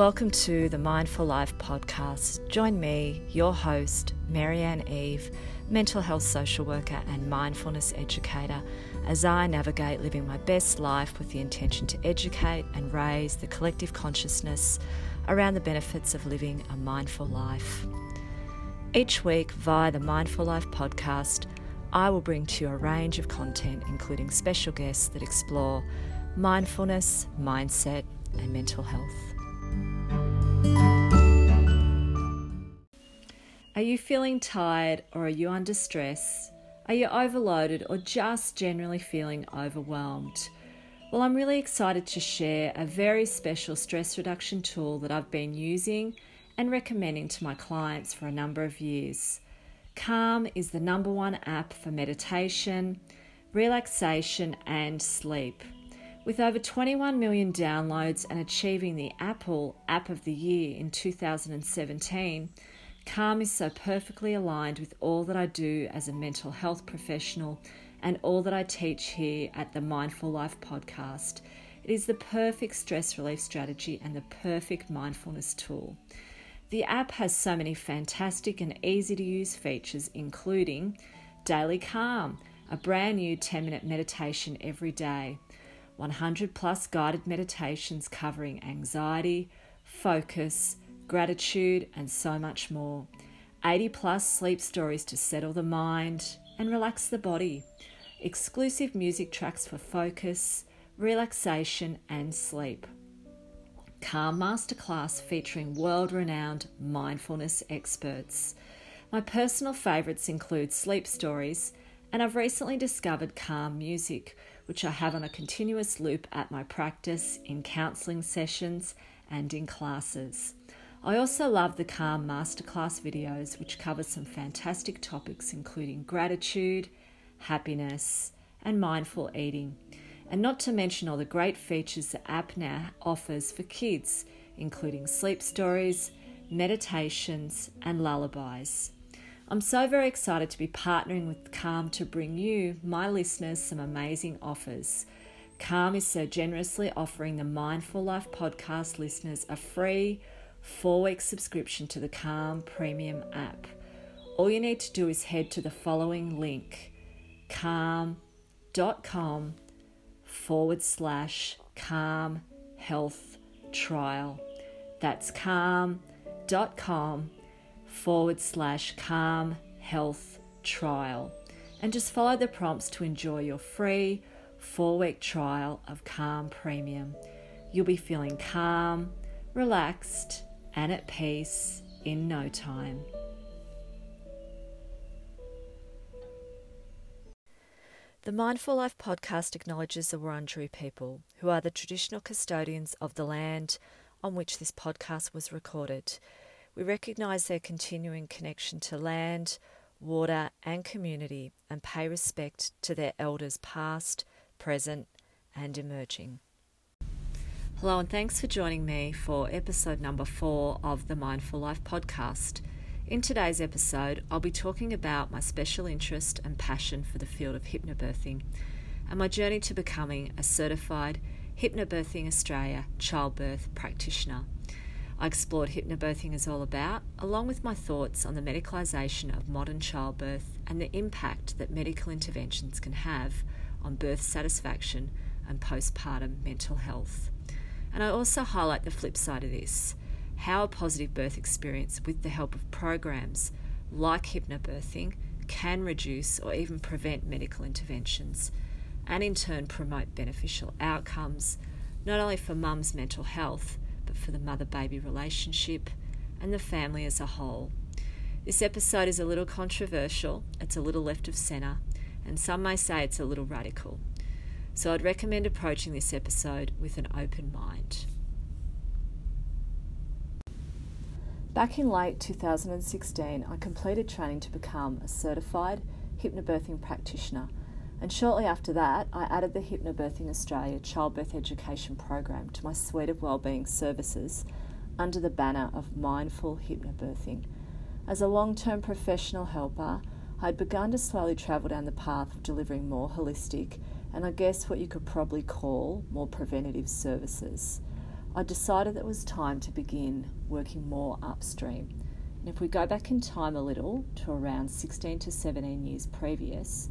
Welcome to the Mindful Life podcast. Join me, your host, Marianne Eve, mental health social worker and mindfulness educator, as I navigate living my best life with the intention to educate and raise the collective consciousness around the benefits of living a mindful life. Each week, via the Mindful Life podcast, I will bring to you a range of content, including special guests that explore mindfulness, mindset, and mental health. Are you feeling tired or are you under stress? Are you overloaded or just generally feeling overwhelmed? Well, I'm really excited to share a very special stress reduction tool that I've been using and recommending to my clients for a number of years. Calm is the number one app for meditation, relaxation, and sleep. With over 21 million downloads and achieving the Apple App of the Year in 2017, Calm is so perfectly aligned with all that I do as a mental health professional and all that I teach here at the Mindful Life podcast. It is the perfect stress relief strategy and the perfect mindfulness tool. The app has so many fantastic and easy to use features, including Daily Calm, a brand new 10 minute meditation every day 100 plus guided meditations covering anxiety, focus, gratitude, and so much more. 80 plus sleep stories to settle the mind and relax the body. Exclusive music tracks for focus, relaxation, and sleep. Calm Masterclass featuring world renowned mindfulness experts. My personal favourites include sleep stories, and I've recently discovered calm music which I have on a continuous loop at my practice, in counselling sessions, and in classes. I also love the Calm Masterclass videos, which cover some fantastic topics including gratitude, happiness, and mindful eating. And not to mention all the great features the app now offers for kids, including sleep stories, meditations, and lullabies. I'm so very excited to be partnering with Calm to bring you, my listeners, some amazing offers. Calm is so generously offering the Mindful Life podcast listeners a free four week subscription to the Calm Premium app. All you need to do is head to the following link calm.com forward slash calm health trial. That's calm.com forward slash calm health trial and just follow the prompts to enjoy your free four week trial of Calm Premium. You'll be feeling calm, relaxed, and at peace in no time. The Mindful Life podcast acknowledges the Wurundjeri people, who are the traditional custodians of the land on which this podcast was recorded we recognise their continuing connection to land, water, and community and pay respect to their elders past, present, and emerging. Hello, and thanks for joining me for episode number four of the Mindful Life podcast. In today's episode, I'll be talking about my special interest and passion for the field of hypnobirthing and my journey to becoming a certified Hypnobirthing Australia childbirth practitioner. I explored hypnobirthing is all about, along with my thoughts on the medicalisation of modern childbirth and the impact that medical interventions can have on birth satisfaction and postpartum mental health. And I also highlight the flip side of this how a positive birth experience with the help of programs like hypnobirthing can reduce or even prevent medical interventions and in turn promote beneficial outcomes not only for mum's mental health but for the mother baby relationship and the family as a whole. This episode is a little controversial, it's a little left of centre, and some may say it's a little radical. So I'd recommend approaching this episode with an open mind. Back in late 2016, I completed training to become a certified hypnobirthing practitioner and shortly after that, I added the Hypnobirthing Australia childbirth education program to my suite of wellbeing services under the banner of Mindful Hypnobirthing. As a long term professional helper, I'd begun to slowly travel down the path of delivering more holistic and I guess what you could probably call more preventative services. I decided that it was time to begin working more upstream. And if we go back in time a little to around 16 to 17 years previous,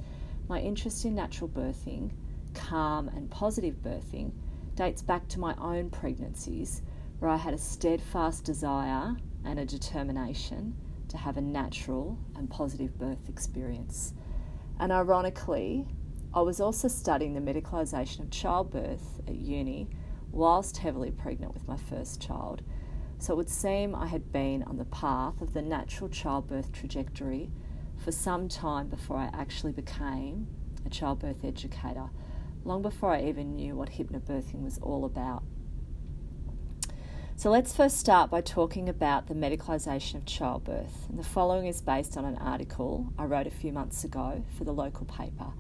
my interest in natural birthing, calm and positive birthing, dates back to my own pregnancies where I had a steadfast desire and a determination to have a natural and positive birth experience. And ironically, I was also studying the medicalisation of childbirth at uni whilst heavily pregnant with my first child. So it would seem I had been on the path of the natural childbirth trajectory for some time before I actually became a childbirth educator, long before I even knew what hypnobirthing was all about. So let's first start by talking about the medicalisation of childbirth. And the following is based on an article I wrote a few months ago for the local paper.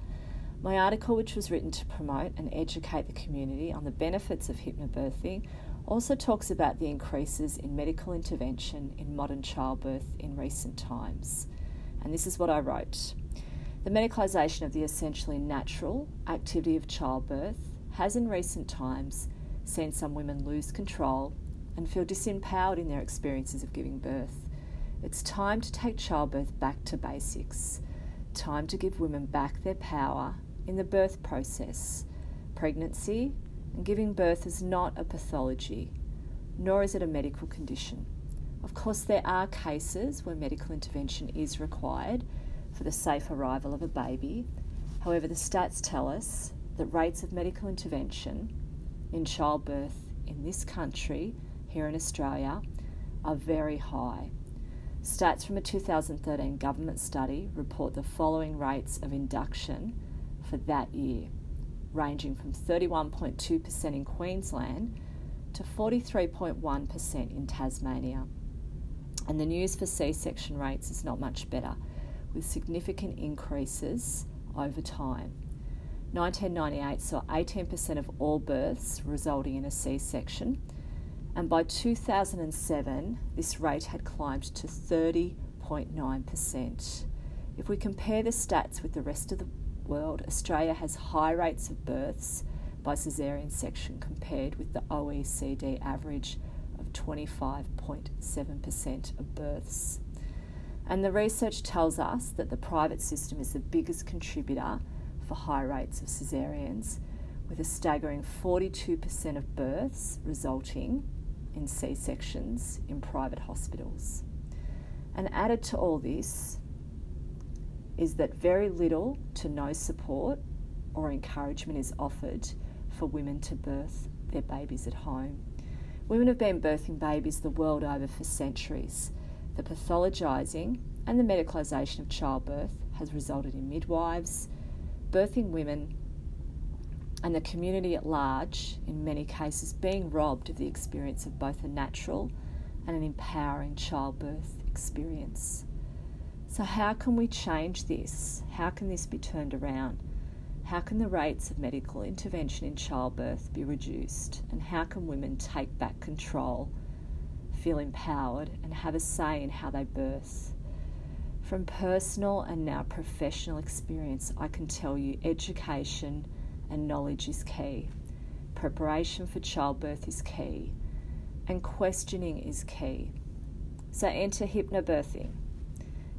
My article, which was written to promote and educate the community on the benefits of hypnobirthing, also talks about the increases in medical intervention in modern childbirth in recent times. And this is what I wrote. The medicalisation of the essentially natural activity of childbirth has in recent times seen some women lose control and feel disempowered in their experiences of giving birth. It's time to take childbirth back to basics. Time to give women back their power in the birth process. Pregnancy and giving birth is not a pathology, nor is it a medical condition. Of course, there are cases where medical intervention is required for the safe arrival of a baby. However, the stats tell us that rates of medical intervention in childbirth in this country, here in Australia, are very high. Stats from a 2013 government study report the following rates of induction for that year, ranging from 31.2% in Queensland to 43.1% in Tasmania. And the news for C section rates is not much better, with significant increases over time. 1998 saw 18% of all births resulting in a C section, and by 2007, this rate had climbed to 30.9%. If we compare the stats with the rest of the world, Australia has high rates of births by caesarean section compared with the OECD average of 25.7% of births. And the research tells us that the private system is the biggest contributor for high rates of caesareans, with a staggering 42% of births resulting in C sections in private hospitals. And added to all this, is that very little to no support or encouragement is offered for women to birth their babies at home. Women have been birthing babies the world over for centuries. The pathologising and the medicalisation of childbirth has resulted in midwives, birthing women, and the community at large, in many cases, being robbed of the experience of both a natural and an empowering childbirth experience. So, how can we change this? How can this be turned around? How can the rates of medical intervention in childbirth be reduced? And how can women take back control, feel empowered, and have a say in how they birth? From personal and now professional experience, I can tell you education and knowledge is key. Preparation for childbirth is key, and questioning is key. So, enter hypnobirthing.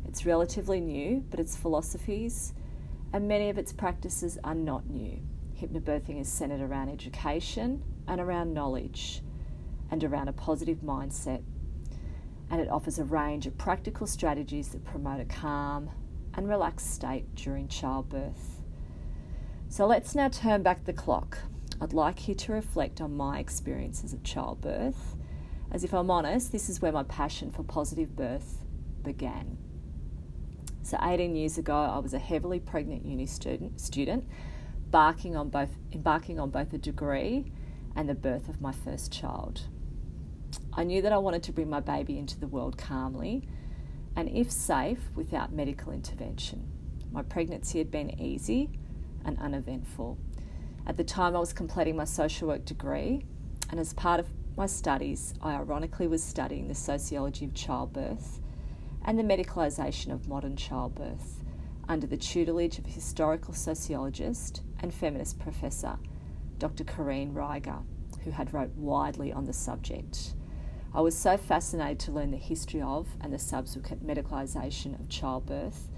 It's relatively new, but its philosophies and many of its practices are not new. Hypnobirthing is centered around education and around knowledge and around a positive mindset. And it offers a range of practical strategies that promote a calm and relaxed state during childbirth. So let's now turn back the clock. I'd like you to reflect on my experiences of childbirth. As if I'm honest, this is where my passion for positive birth began. So 18 years ago, I was a heavily pregnant uni student, student embarking on both embarking on both a degree and the birth of my first child. I knew that I wanted to bring my baby into the world calmly and if safe without medical intervention. My pregnancy had been easy and uneventful. At the time I was completing my social work degree and as part of my studies I ironically was studying the sociology of childbirth and the medicalisation of modern childbirth under the tutelage of historical sociologist and feminist professor Dr. Kerreen Reiger, who had wrote widely on the subject. I was so fascinated to learn the history of and the subsequent medicalisation of childbirth,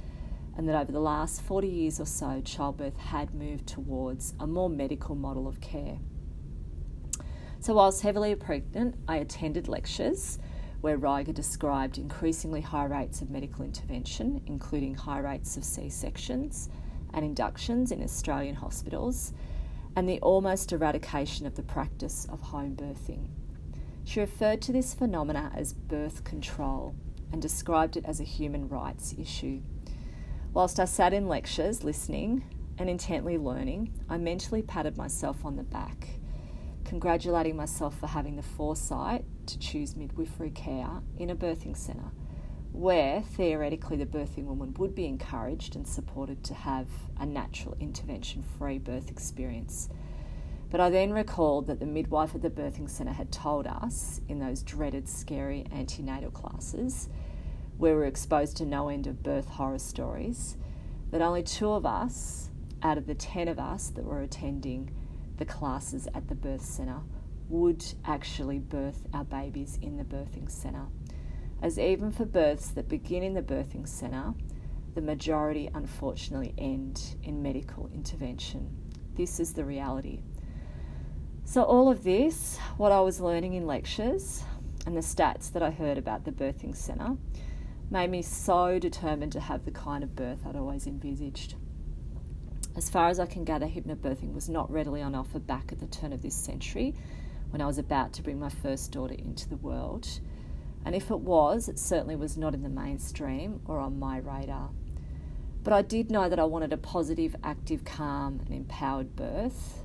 and that over the last 40 years or so, childbirth had moved towards a more medical model of care. So, whilst heavily pregnant, I attended lectures where Reiger described increasingly high rates of medical intervention, including high rates of C sections and inductions in Australian hospitals, and the almost eradication of the practice of home birthing. She referred to this phenomena as birth control and described it as a human rights issue. Whilst I sat in lectures listening and intently learning, I mentally patted myself on the back, congratulating myself for having the foresight to choose midwifery care in a birthing centre, where theoretically the birthing woman would be encouraged and supported to have a natural intervention free birth experience. But I then recalled that the midwife at the birthing centre had told us in those dreaded, scary antenatal classes, where we were exposed to no end of birth horror stories, that only two of us out of the 10 of us that were attending the classes at the birth centre would actually birth our babies in the birthing centre. As even for births that begin in the birthing centre, the majority unfortunately end in medical intervention. This is the reality. So, all of this, what I was learning in lectures and the stats that I heard about the birthing centre, made me so determined to have the kind of birth I'd always envisaged. As far as I can gather, hypnobirthing was not readily on offer back at the turn of this century when I was about to bring my first daughter into the world. And if it was, it certainly was not in the mainstream or on my radar. But I did know that I wanted a positive, active, calm, and empowered birth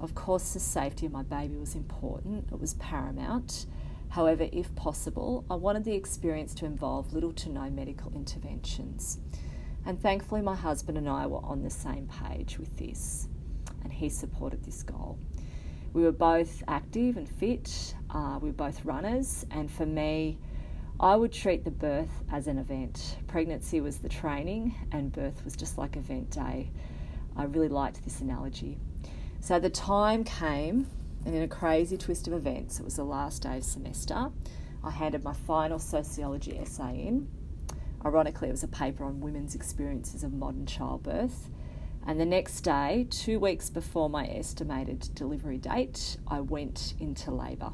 of course, the safety of my baby was important, it was paramount. However, if possible, I wanted the experience to involve little to no medical interventions. And thankfully, my husband and I were on the same page with this, and he supported this goal. We were both active and fit, uh, we were both runners, and for me, I would treat the birth as an event. Pregnancy was the training, and birth was just like event day. I really liked this analogy. So the time came, and in a crazy twist of events, it was the last day of semester. I handed my final sociology essay in. Ironically, it was a paper on women's experiences of modern childbirth. And the next day, two weeks before my estimated delivery date, I went into labour.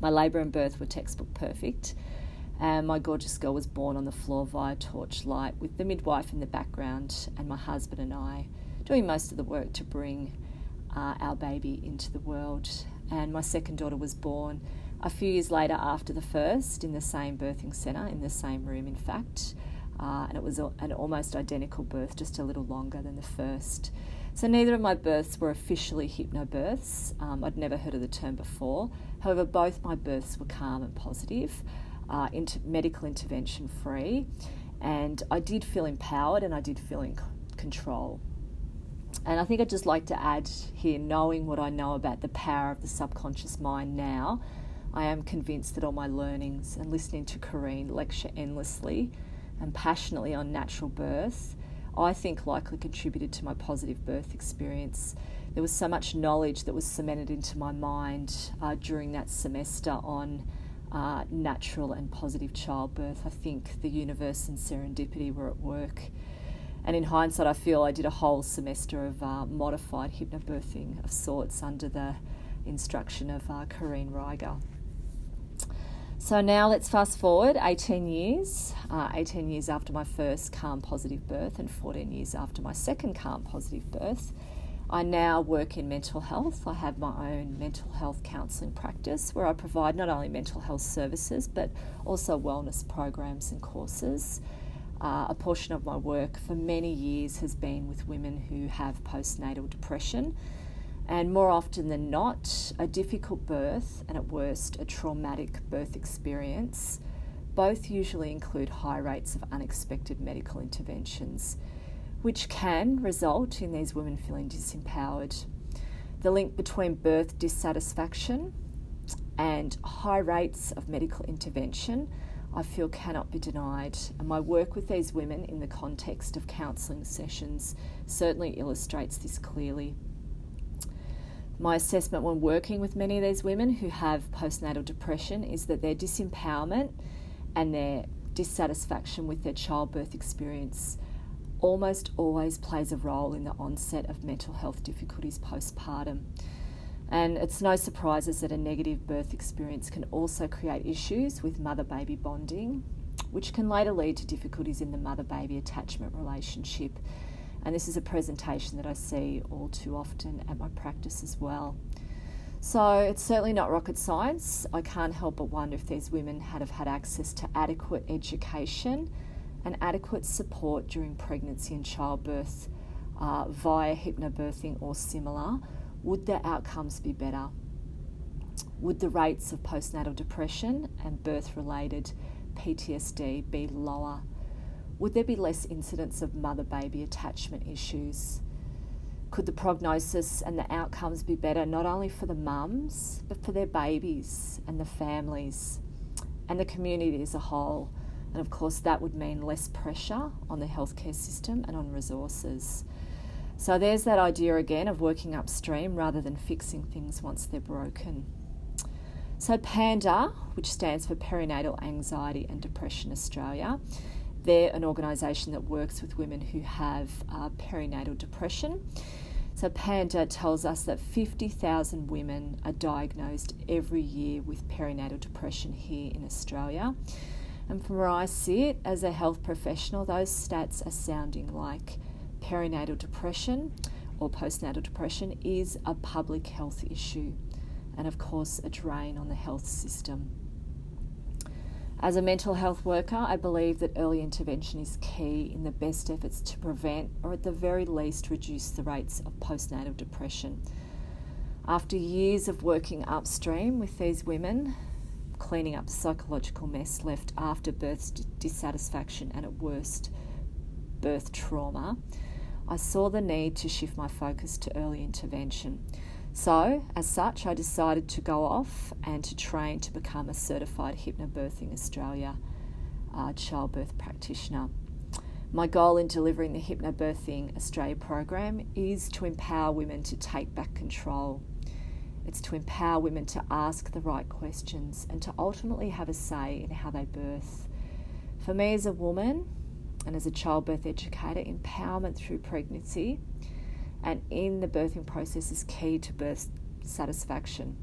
My labour and birth were textbook perfect, and my gorgeous girl was born on the floor via torchlight with the midwife in the background and my husband and I doing most of the work to bring uh, our baby into the world. And my second daughter was born a few years later after the first in the same birthing centre, in the same room, in fact. Uh, and it was an almost identical birth, just a little longer than the first. So neither of my births were officially hypnobirths. Um, I'd never heard of the term before. However, both my births were calm and positive, uh, inter- medical intervention free, and I did feel empowered and I did feel in c- control. And I think I'd just like to add here, knowing what I know about the power of the subconscious mind now, I am convinced that all my learnings and listening to Kerreen lecture endlessly and passionately on natural birth, I think likely contributed to my positive birth experience. There was so much knowledge that was cemented into my mind uh, during that semester on uh, natural and positive childbirth. I think the universe and serendipity were at work. And in hindsight, I feel I did a whole semester of uh, modified hypnobirthing of sorts under the instruction of uh, Kerreen Reiger. So now let's fast forward 18 years, uh, 18 years after my first calm positive birth and 14 years after my second calm positive birth. I now work in mental health. I have my own mental health counselling practice where I provide not only mental health services but also wellness programs and courses. Uh, a portion of my work for many years has been with women who have postnatal depression, and more often than not, a difficult birth and at worst, a traumatic birth experience. Both usually include high rates of unexpected medical interventions, which can result in these women feeling disempowered. The link between birth dissatisfaction and high rates of medical intervention I feel cannot be denied. And my work with these women in the context of counselling sessions certainly illustrates this clearly. My assessment when working with many of these women who have postnatal depression is that their disempowerment and their dissatisfaction with their childbirth experience almost always plays a role in the onset of mental health difficulties postpartum. And it's no surprises that a negative birth experience can also create issues with mother baby bonding, which can later lead to difficulties in the mother baby attachment relationship. And this is a presentation that I see all too often at my practice as well. So it's certainly not rocket science. I can't help but wonder if these women had have had access to adequate education and adequate support during pregnancy and childbirth uh, via hypnobirthing or similar would the outcomes be better? Would the rates of postnatal depression and birth related PTSD be lower? Would there be less incidence of mother baby attachment issues? Could the prognosis and the outcomes be better not only for the mums, but for their babies and the families and the community as a whole? And of course, that would mean less pressure on the healthcare system and on resources. So there's that idea again of working upstream rather than fixing things once they're broken. So PANDA, which stands for Perinatal Anxiety and Depression Australia, they're an organisation that works with women who have uh, perinatal depression. So PANDA tells us that 50,000 women are diagnosed every year with perinatal depression here in Australia. And from where I sit as a health professional, those stats are sounding like perinatal depression or postnatal depression is a public health issue and, of course, a drain on the health system. As a mental health worker, I believe that early intervention is key in the best efforts to prevent or, at the very least, reduce the rates of postnatal depression. After years of working upstream with these women, cleaning up psychological mess left after birth dissatisfaction and, at worst, birth trauma, I saw the need to shift my focus to early intervention. So, as such, I decided to go off and to train to become a certified Hypnobirthing Australia uh, childbirth practitioner. My goal in delivering the Hypnobirthing Australia program is to empower women to take back control. It's to empower women to ask the right questions and to ultimately have a say in how they birth. For me as a woman, and as a childbirth educator, empowerment through pregnancy and in the birthing process is key to birth satisfaction.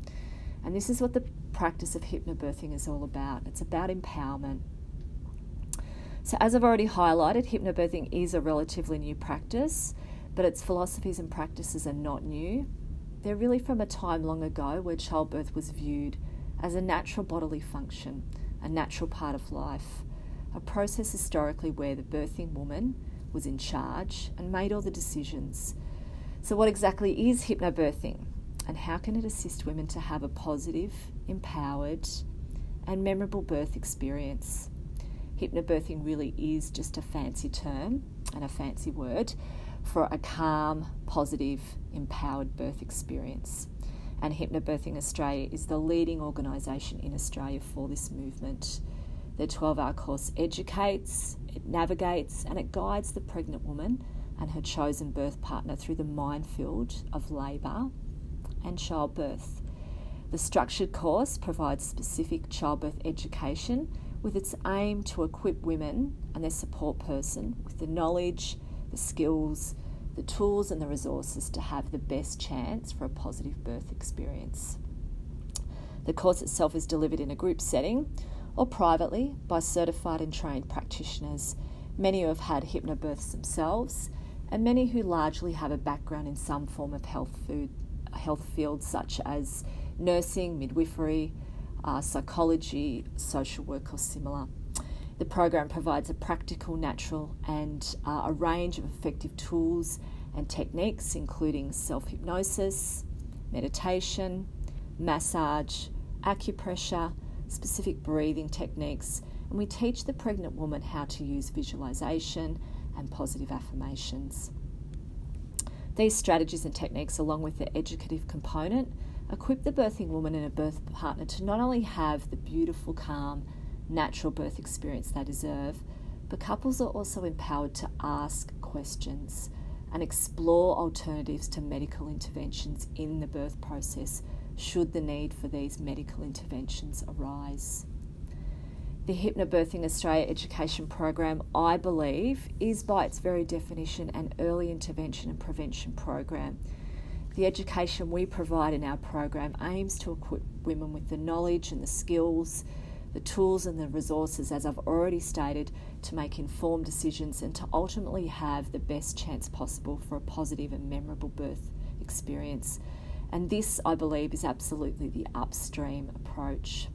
And this is what the practice of hypnobirthing is all about it's about empowerment. So, as I've already highlighted, hypnobirthing is a relatively new practice, but its philosophies and practices are not new. They're really from a time long ago where childbirth was viewed as a natural bodily function, a natural part of life a process historically where the birthing woman was in charge and made all the decisions. So, what exactly is hypnobirthing and how can it assist women to have a positive, empowered, and memorable birth experience? Hypnobirthing really is just a fancy term and a fancy word for a calm, positive, empowered birth experience. And Hypnobirthing Australia is the leading organisation in Australia for this movement. The 12 hour course educates, it navigates, and it guides the pregnant woman and her chosen birth partner through the minefield of labour and childbirth. The structured course provides specific childbirth education with its aim to equip women and their support person with the knowledge, the skills, the tools, and the resources to have the best chance for a positive birth experience. The course itself is delivered in a group setting or privately by certified and trained practitioners, many who have had hypnobirths themselves, and many who largely have a background in some form of health food, health fields such as nursing, midwifery, uh, psychology, social work, or similar. The program provides a practical, natural, and uh, a range of effective tools and techniques, including self hypnosis, meditation, massage, acupressure, specific breathing techniques, and we teach the pregnant woman how to use visualization and positive affirmations. These strategies and techniques, along with the educative component, equip the birthing woman and her birth partner to not only have the beautiful, calm, natural birth experience they deserve, but couples are also empowered to ask questions and explore alternatives to medical interventions in the birth process should the need for these medical interventions arise. The Hypnobirthing Australia education program, I believe, is by its very definition an early intervention and prevention program. The education we provide in our program aims to equip women with the knowledge and the skills, the tools and the resources, as I've already stated, to make informed decisions and to ultimately have the best chance possible for a positive and memorable birth experience and this, I believe, is absolutely the upstream approach.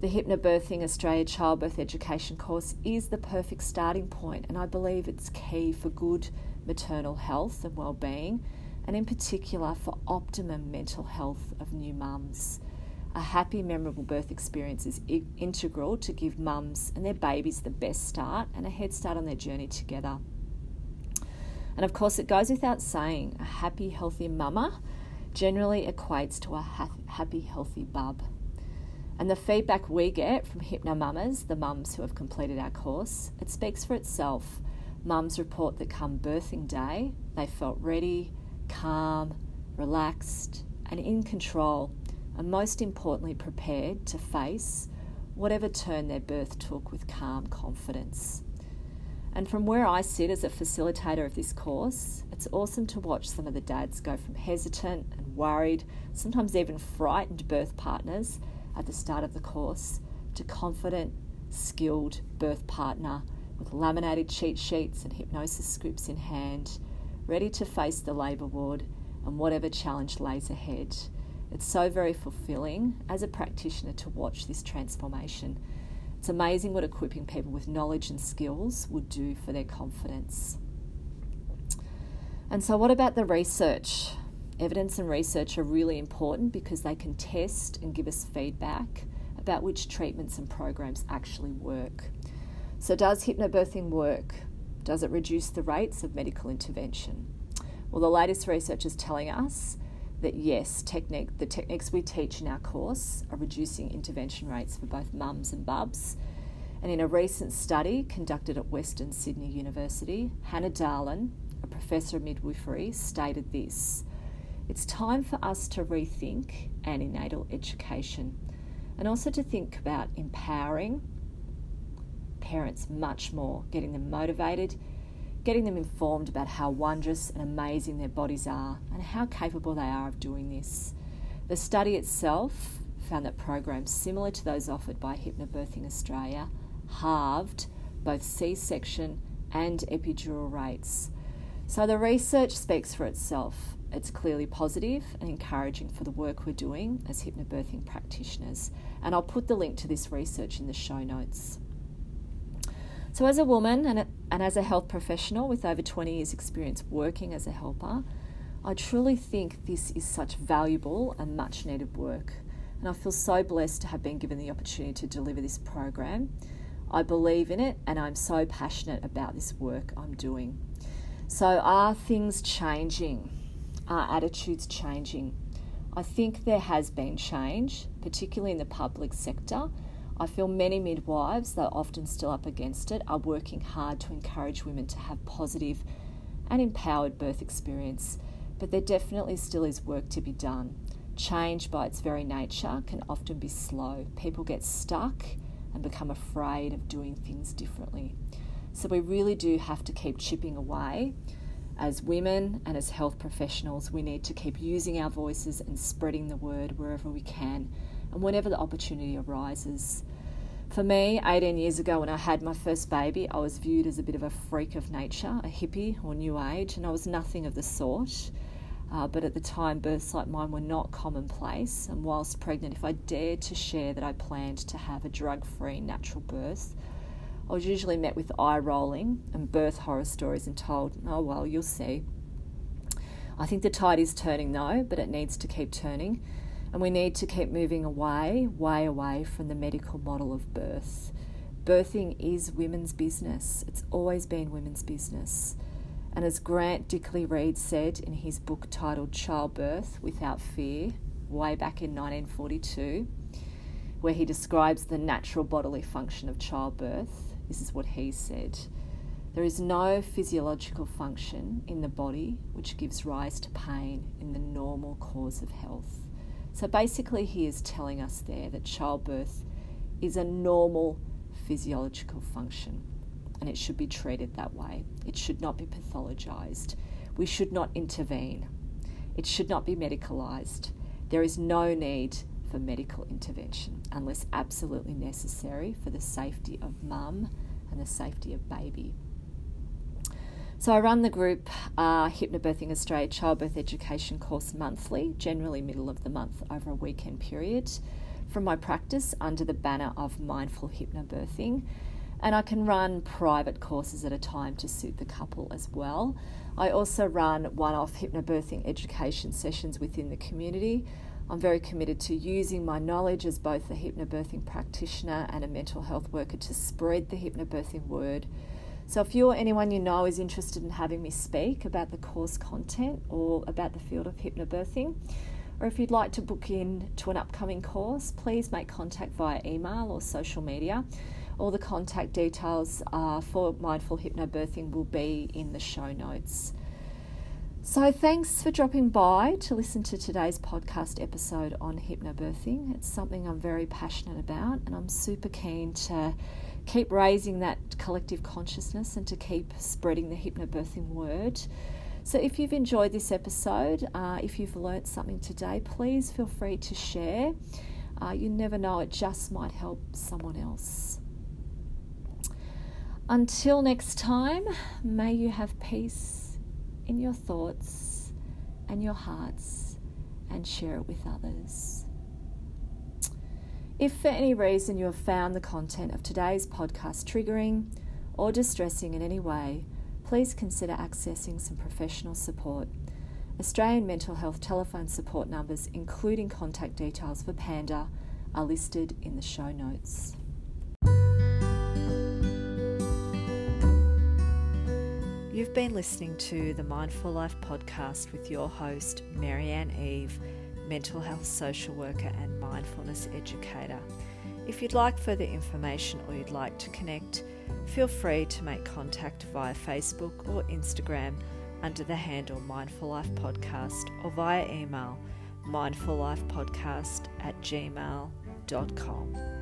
The Hypnobirthing Australia Childbirth Education course is the perfect starting point, and I believe it's key for good maternal health and well-being, and in particular for optimum mental health of new mums. A happy, memorable birth experience is integral to give mums and their babies the best start and a head start on their journey together. And of course, it goes without saying, a happy, healthy mama generally equates to a happy, healthy bub. And the feedback we get from Hypno the mums who have completed our course, it speaks for itself. Mums report that come birthing day, they felt ready, calm, relaxed, and in control, and most importantly, prepared to face whatever turn their birth took with calm confidence. And from where I sit as a facilitator of this course, it's awesome to watch some of the dads go from hesitant and worried, sometimes even frightened birth partners at the start of the course, to confident, skilled birth partner with laminated cheat sheets and hypnosis scripts in hand, ready to face the labour ward and whatever challenge lays ahead. It's so very fulfilling as a practitioner to watch this transformation it's amazing what equipping people with knowledge and skills would do for their confidence. And so, what about the research? Evidence and research are really important because they can test and give us feedback about which treatments and programs actually work. So, does hypnobirthing work? Does it reduce the rates of medical intervention? Well, the latest research is telling us that yes, technique, the techniques we teach in our course are reducing intervention rates for both mums and bubs. And in a recent study conducted at Western Sydney University, Hannah Dahlen, a professor of midwifery, stated this It's time for us to rethink antenatal education and also to think about empowering parents much more, getting them motivated getting them informed about how wondrous and amazing their bodies are and how capable they are of doing this. The study itself found that programs similar to those offered by Hypnobirthing Australia halved both C section and epidural rates. So the research speaks for itself. It's clearly positive and encouraging for the work we're doing as hypnobirthing practitioners. And I'll put the link to this research in the show notes. So, as a woman and, a, and as a health professional with over 20 years' experience working as a helper, I truly think this is such valuable and much needed work. And I feel so blessed to have been given the opportunity to deliver this program. I believe in it and I'm so passionate about this work I'm doing. So, are things changing? Are attitudes changing? I think there has been change, particularly in the public sector I feel many midwives, though often still up against it, are working hard to encourage women to have positive and empowered birth experience, but there definitely still is work to be done. Change, by its very nature, can often be slow. People get stuck and become afraid of doing things differently. So, we really do have to keep chipping away. As women and as health professionals, we need to keep using our voices and spreading the word wherever we can and whenever the opportunity arises. For me, 18 years ago when I had my first baby, I was viewed as a bit of a freak of nature, a hippie or new age, and I was nothing of the sort. Uh, but at the time, births like mine were not commonplace, and whilst pregnant, if I dared to share that I planned to have a drug free natural birth, I was usually met with eye rolling and birth horror stories and told, oh well, you'll see. I think the tide is turning though, but it needs to keep turning. And we need to keep moving away, way away from the medical model of birth. Birthing is women's business, it's always been women's business. And as Grantly Dick-Read said in his book titled Childbirth Without Fear, way back in 1942, where he describes the natural bodily function of childbirth, this is what he said. There is no physiological function in the body which gives rise to pain in the normal course of health. So basically, he is telling us there that childbirth is a normal physiological function and it should be treated that way. It should not be pathologized. We should not intervene. It should not be medicalized. There is no need for medical intervention unless absolutely necessary for the safety of mum and the safety of baby. So I run the group uh, Hypnobirthing Australia Childbirth Education course monthly, generally middle of the month over a weekend period, from my practice under the banner of Mindful Hypnobirthing. And I can run private courses at a time to suit the couple as well. I also run one off hypnobirthing education sessions within the community. I'm very committed to using my knowledge as both a hypnobirthing practitioner and a mental health worker to spread the hypnobirthing word so, if you or anyone you know is interested in having me speak about the course content or about the field of hypnobirthing, or if you'd like to book in to an upcoming course, please make contact via email or social media. All the contact details uh, for Mindful Hypnobirthing will be in the show notes. So, thanks for dropping by to listen to today's podcast episode on hypnobirthing. It's something I'm very passionate about, and I'm super keen to keep raising that collective consciousness and to keep spreading the hypnobirthing word. So, if you've enjoyed this episode, uh, if you've learnt something today, please feel free to share. Uh, you never know, it just might help someone else. Until next time, may you have peace in your thoughts and your hearts and share it with others. If for any reason you have found the content of today's podcast triggering or distressing in any way, please consider accessing some professional support. Australian mental health telephone support numbers, including contact details for Panda, are listed in the show notes. You've been listening to the Mindful Life podcast with your host, Marianne Eve mental health social worker and mindfulness educator. If you'd like further information or you'd like to connect, feel free to make contact via Facebook or Instagram under the handle Mindful Life Podcast or via email mindfullifepodcast at gmail.com.